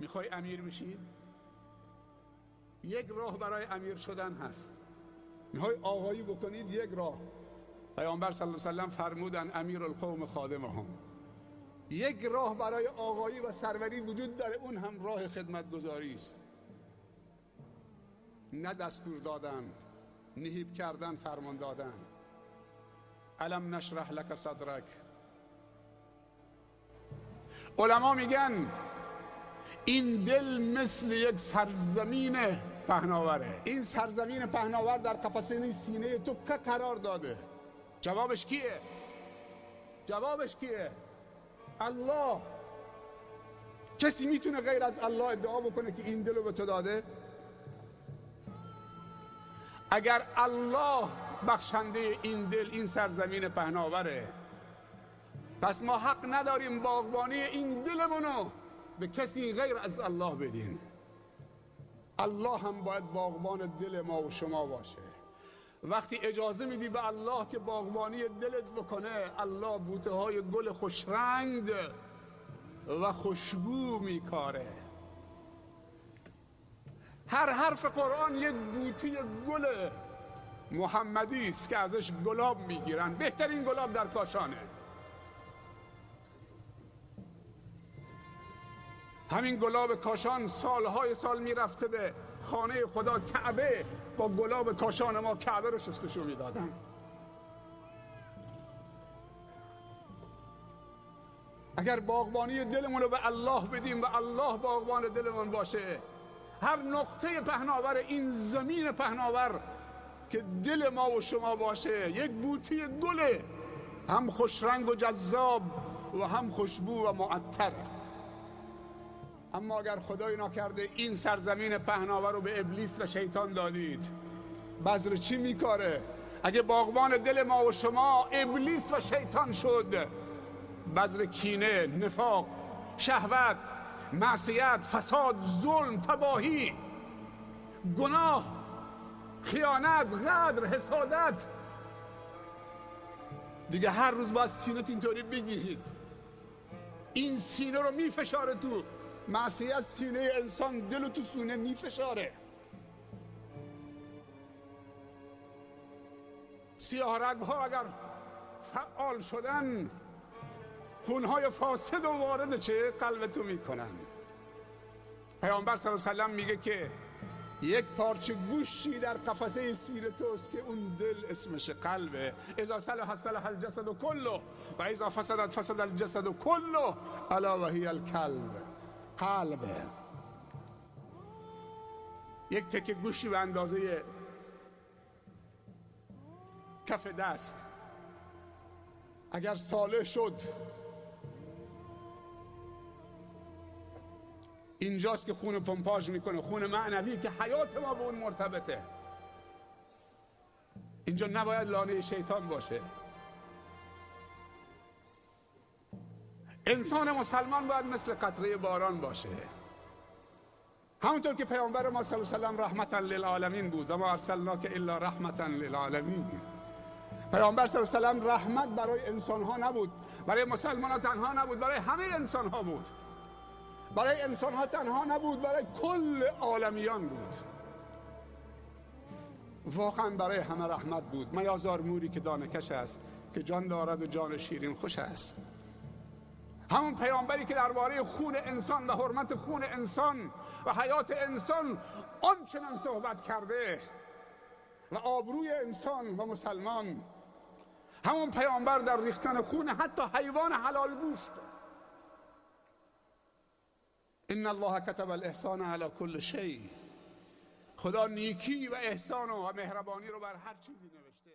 می‌خوای امیر بشی؟ یک راه برای امیر شدن هست. می‌خوای آقایی بکنید یک راه. پیامبر صلی الله علیه وسلم فرمودن امیر القوم خادمهم. یک راه برای آقایی و سروری وجود داره اون هم راه خدمتگذاری است. نه دستور دادن نهیب کردن فرمان دادن. علم نشرح لک صدرک؟ علما میگن این دل مثل یک سرزمین پهناوره. این سرزمین پهناور در قفسه سینه تو که قرار داده؟ جوابش کیه؟ جوابش کیه؟ الله! کسی می‌تونه غیر از الله ادعا بکنه که این دل رو به تو داده؟ اگر الله بخشنده این دل این سرزمین پهناوره پس ما حق نداریم باغبانی این دلمونو به کسی غیر از الله بدین. الله هم باید باغبان دل ما و شما باشه. وقتی اجازه میدی به الله که باغبانی دلت بکنه الله بوته های گل خوشرنگ و خوشبو میکاره. هر حرف قرآن یک بوته گل محمدی است که ازش گلاب می‌گیرن. بهترین گلاب در کاشانه همین گلاب کاشان سالهای سال می‌رفته به خانه خدا کعبه. با گلاب کاشان ما کعبه رو شستشو می‌دادن. اگر باغبانی دلمون رو به الله بدیم و الله باغبان دلمون باشه هر نقطه پهناور این زمین پهناور که دل ما و شما باشه یک بوتی گله هم خوشرنگ و جذاب و هم خوشبو و معطره اما اگر خدای ناکرده این سرزمین پهناور رو به ابلیس و شیطان دادید بذر چی میکاره؟ اگه باغبان دل ما و شما ابلیس و شیطان شد بذر کینه نفاق شهوت معصیت فساد ظلم تباهی گناه خیانت غدر حسادت. دیگه هر روز باید سینت اینطوری بگیرید. این سینه رو میفشاره تو معصیت سینه انسان دل تو سونه میفشاره سیاه ها اگر فعال شدن خونهای فاسد و وارد چه قلب تو می‌کنن پیامبر صلی الله علیه وسلم میگه که یک پارچه گوشی در قفسه سیر توست که اون دل اسمش قلبه اذا صلح صلح الجسد کله و اذا فسدت فسد الجسد کله الا وهی القلب قلبه یک تکه گوشی به اندازه کف دست. اگر صالح شد اینجاست که خون پمپاژ می‌کنه. خون معنوی که حیات ما به اون مرتبطه. اینجا نباید لانه شیطان باشه. انسان مسلمان باید مثل قطره باران باشه. همونطور که پیامبر ما صلی الله علیه و رحمتا للعالمین بود و ما ارسلناک الا رحمتا للعالمین. پیامبر صلی الله علیه و رحمت برای انسان ها نبود برای مسلمان ها تنها نبود برای همه انسان ها بود. برای انسان ها تنها نبود برای کل عالمیان بود. واقعا برای همه رحمت بود. میازار موری که دانکش است که جان دارد و جان شیرین خوش است. همون پیامبری که درباره خون انسان و حرمت خون انسان و حیات انسان آنچنان صحبت کرده و آبروی انسان و مسلمان. همون پیامبر در ریختن خون حتی حیوان حلال گوشت. ان الله كتب الاحسان على كل شيء خدا نیکی و احسان و مهربانی رو بر هر چیزی نوشته.